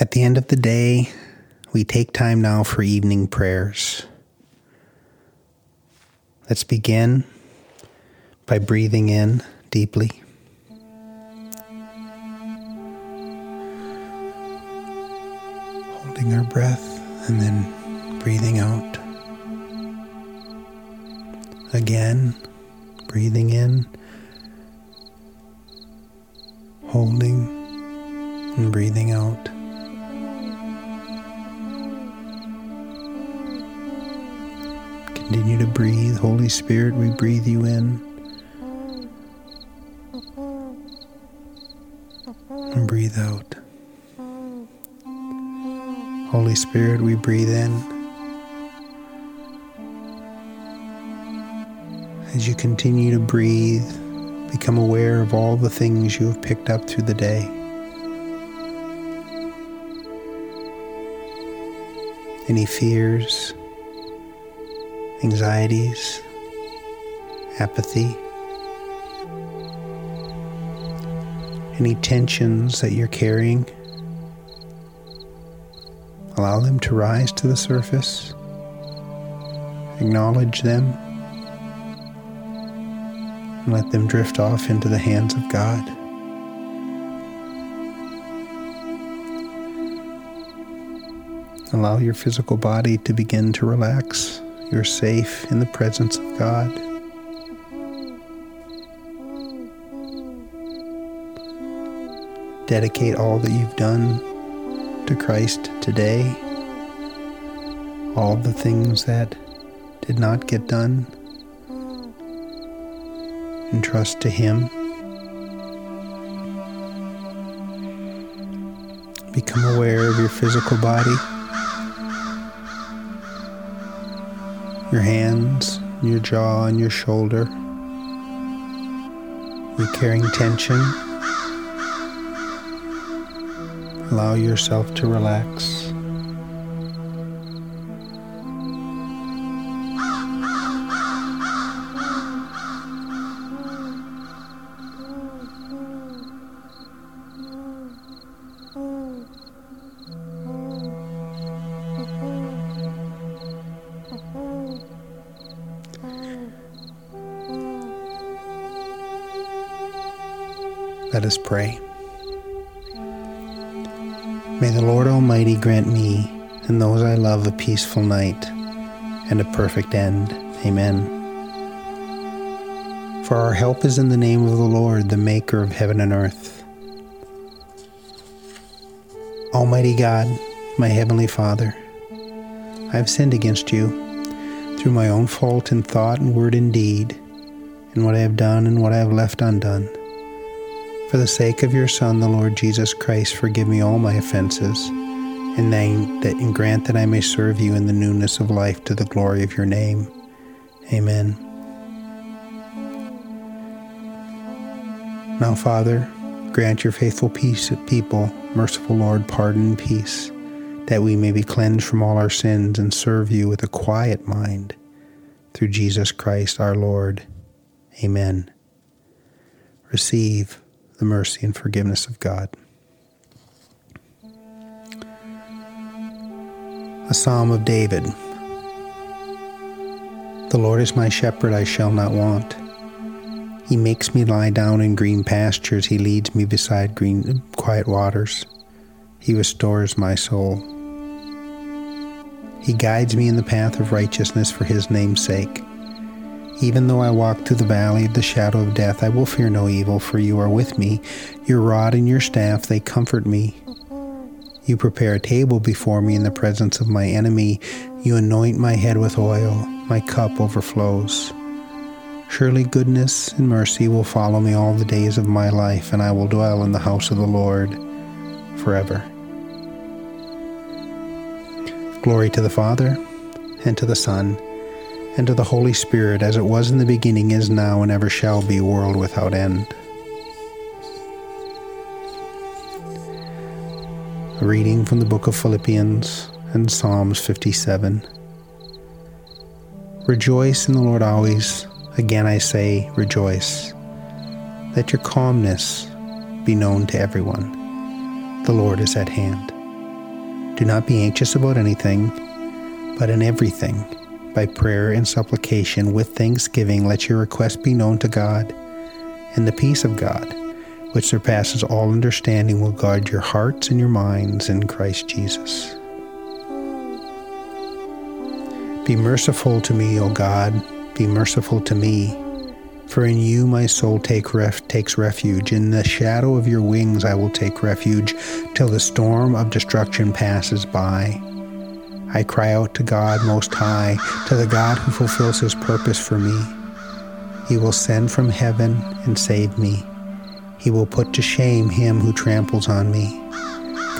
At the end of the day, we take time now for evening prayers. Let's begin by breathing in deeply. Holding our breath and then breathing out. Again, breathing in, holding, and breathing out. Continue to breathe. Holy Spirit, we breathe you in. And breathe out. Holy Spirit, we breathe in. As you continue to breathe, become aware of all the things you have picked up through the day. Any fears, anxieties, apathy, any tensions that you're carrying. Allow them to rise to the surface. Acknowledge them. And let them drift off into the hands of God. Allow your physical body to begin to relax. You're safe in the presence of God. Dedicate all that you've done to Christ today, all the things that did not get done, and trust to Him. Become aware of your physical body. Your hands, your jaw, and your shoulder. You're carrying tension. Allow yourself to relax. Let us pray. May the Lord Almighty grant me and those I love a peaceful night and a perfect end. Amen. For our help is in the name of the Lord, the Maker of heaven and earth. Almighty God, my Heavenly Father, I have sinned against you through my own fault in thought and word and deed, in what I have done and what I have left undone. For the sake of your Son, the Lord Jesus Christ, forgive me all my offenses, and, that, and grant that I may serve you in the newness of life to the glory of your name. Amen. Now, Father, grant your faithful peace people, merciful Lord, pardon and peace, that we may be cleansed from all our sins and serve you with a quiet mind. Through Jesus Christ our Lord. Amen. Receive the mercy and forgiveness of God. A Psalm of David. The Lord is my shepherd, I shall not want. He makes me lie down in green pastures. He leads me beside green, quiet waters. He restores my soul. He guides me in the path of righteousness for his name's sake. Even though I walk through the valley of the shadow of death, I will fear no evil, for you are with me. Your rod and your staff, they comfort me. You prepare a table before me in the presence of my enemy. You anoint my head with oil. My cup overflows. Surely goodness and mercy will follow me all the days of my life, and I will dwell in the house of the Lord forever. Glory to the Father, and to the Son, and to the Holy Spirit, as it was in the beginning, is now, and ever shall be, world without end. A reading from the book of Philippians and Psalms 57. Rejoice in the Lord always. Again I say, rejoice. Let your calmness be known to everyone. The Lord is at hand. Do not be anxious about anything, but in everything, by prayer and supplication, with thanksgiving, let your requests be known to God. And the peace of God, which surpasses all understanding, will guard your hearts and your minds in Christ Jesus. Be merciful to me, O God, be merciful to me. For in you my soul take ref- takes refuge. In the shadow of your wings I will take refuge till the storm of destruction passes by. I cry out to God Most High, to the God who fulfills his purpose for me. He will send from heaven and save me. He will put to shame him who tramples on me.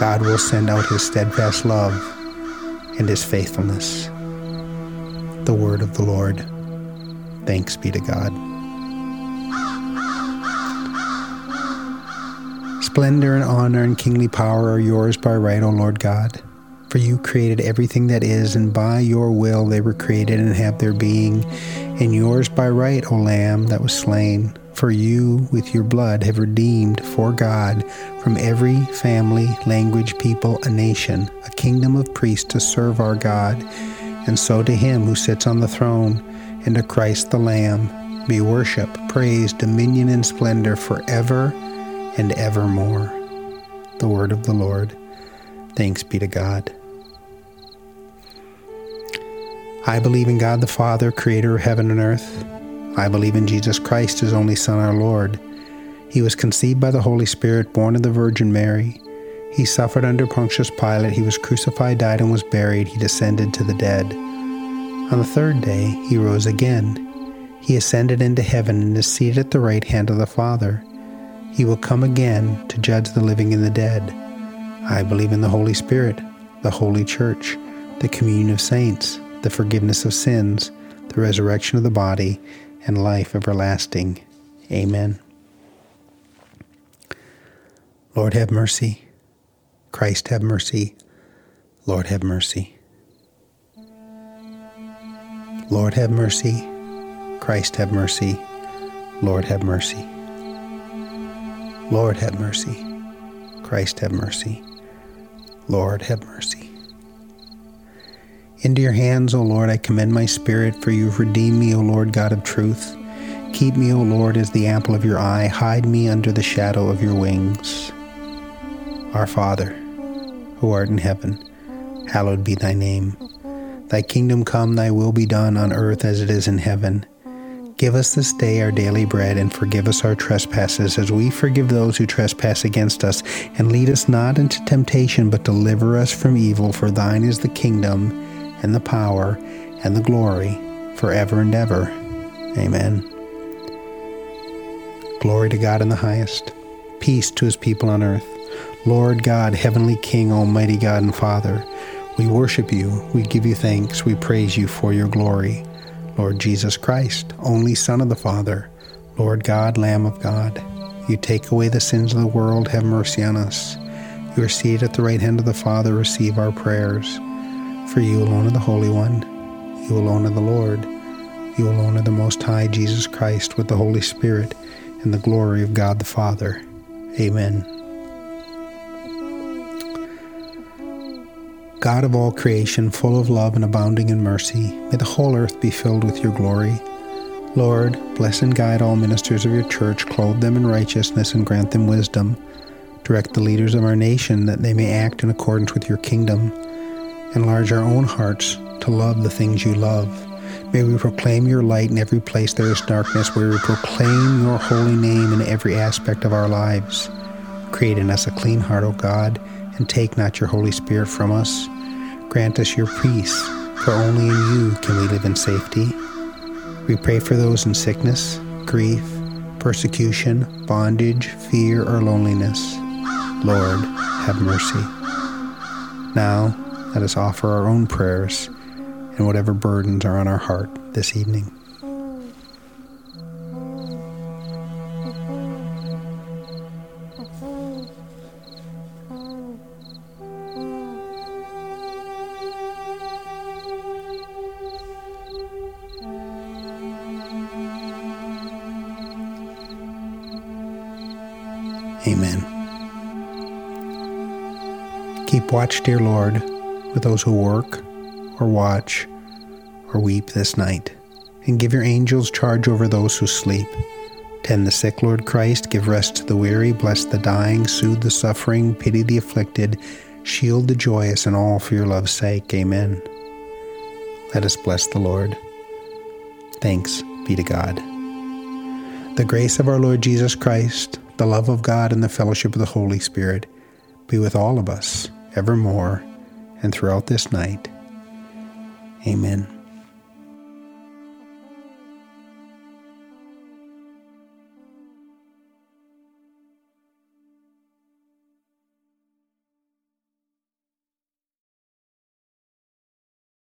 God will send out his steadfast love and his faithfulness. The word of the Lord. Thanks be to God. Splendor and honor and kingly power are yours by right, O Lord God. For you created everything that is, and by your will they were created and have their being. And yours by right, O Lamb that was slain. For you, with your blood, have redeemed for God from every family, language, people, a nation, a kingdom of priests to serve our God. And so to him who sits on the throne, and to Christ the Lamb, be worship, praise, dominion, and splendor forever and evermore. The word of the Lord. Thanks be to God. I believe in God the Father, creator of heaven and earth. I believe in Jesus Christ, his only Son, our Lord. He was conceived by the Holy Spirit, born of the Virgin Mary. He suffered under Pontius Pilate. He was crucified, died, and was buried. He descended to the dead. On the third day, he rose again. He ascended into heaven and is seated at the right hand of the Father. He will come again to judge the living and the dead. I believe in the Holy Spirit, the Holy Church, the communion of saints, the forgiveness of sins, the resurrection of the body, and life everlasting. Amen. Lord, have mercy. Christ, have mercy. Lord, have mercy. Lord, have mercy. Christ, have mercy. Lord, have mercy. Lord, have mercy. Christ, have mercy. Lord, have mercy. Into your hands, O Lord, I commend my spirit, for you have redeemed me, O Lord God of truth. Keep me, O Lord, as the apple of your eye. Hide me under the shadow of your wings. Our Father, who art in heaven, hallowed be thy name. Thy kingdom come, thy will be done on earth as it is in heaven. Give us this day our daily bread, and forgive us our trespasses, as we forgive those who trespass against us. And lead us not into temptation, but deliver us from evil. For thine is the kingdom, and the power, and the glory, forever and ever. Amen. Glory to God in the highest, peace to his people on earth. Lord God, heavenly King, almighty God and Father, we worship you, we give you thanks, we praise you for your glory. Lord Jesus Christ, only Son of the Father, Lord God, Lamb of God, you take away the sins of the world, have mercy on us. You are seated at the right hand of the Father, receive our prayers. For you alone are the Holy One, you alone are the Lord, you alone are the Most High, Jesus Christ, with the Holy Spirit, and the glory of God the Father. Amen. God of all creation, full of love and abounding in mercy, may the whole earth be filled with your glory. Lord, bless and guide all ministers of your church, clothe them in righteousness, and grant them wisdom. Direct the leaders of our nation that they may act in accordance with your kingdom. Enlarge our own hearts to love the things you love. May we proclaim your light in every place there is darkness. May we proclaim your holy name in every aspect of our lives. Create in us a clean heart, O God and take not your Holy Spirit from us. Grant us your peace, for only in you can we live in safety. We pray for those in sickness, grief, persecution, bondage, fear, or loneliness. Lord, have mercy. Now, let us offer our own prayers and whatever burdens are on our heart this evening. Amen. Keep watch, dear Lord, with those who work or watch or weep this night, and give your angels charge over those who sleep. Tend the sick, Lord Christ, give rest to the weary, bless the dying, soothe the suffering, pity the afflicted, shield the joyous, and all for your love's sake. Amen. Let us bless the Lord. Thanks be to God. The grace of our Lord Jesus Christ, the love of God, and the fellowship of the Holy Spirit be with all of us evermore and throughout this night. Amen.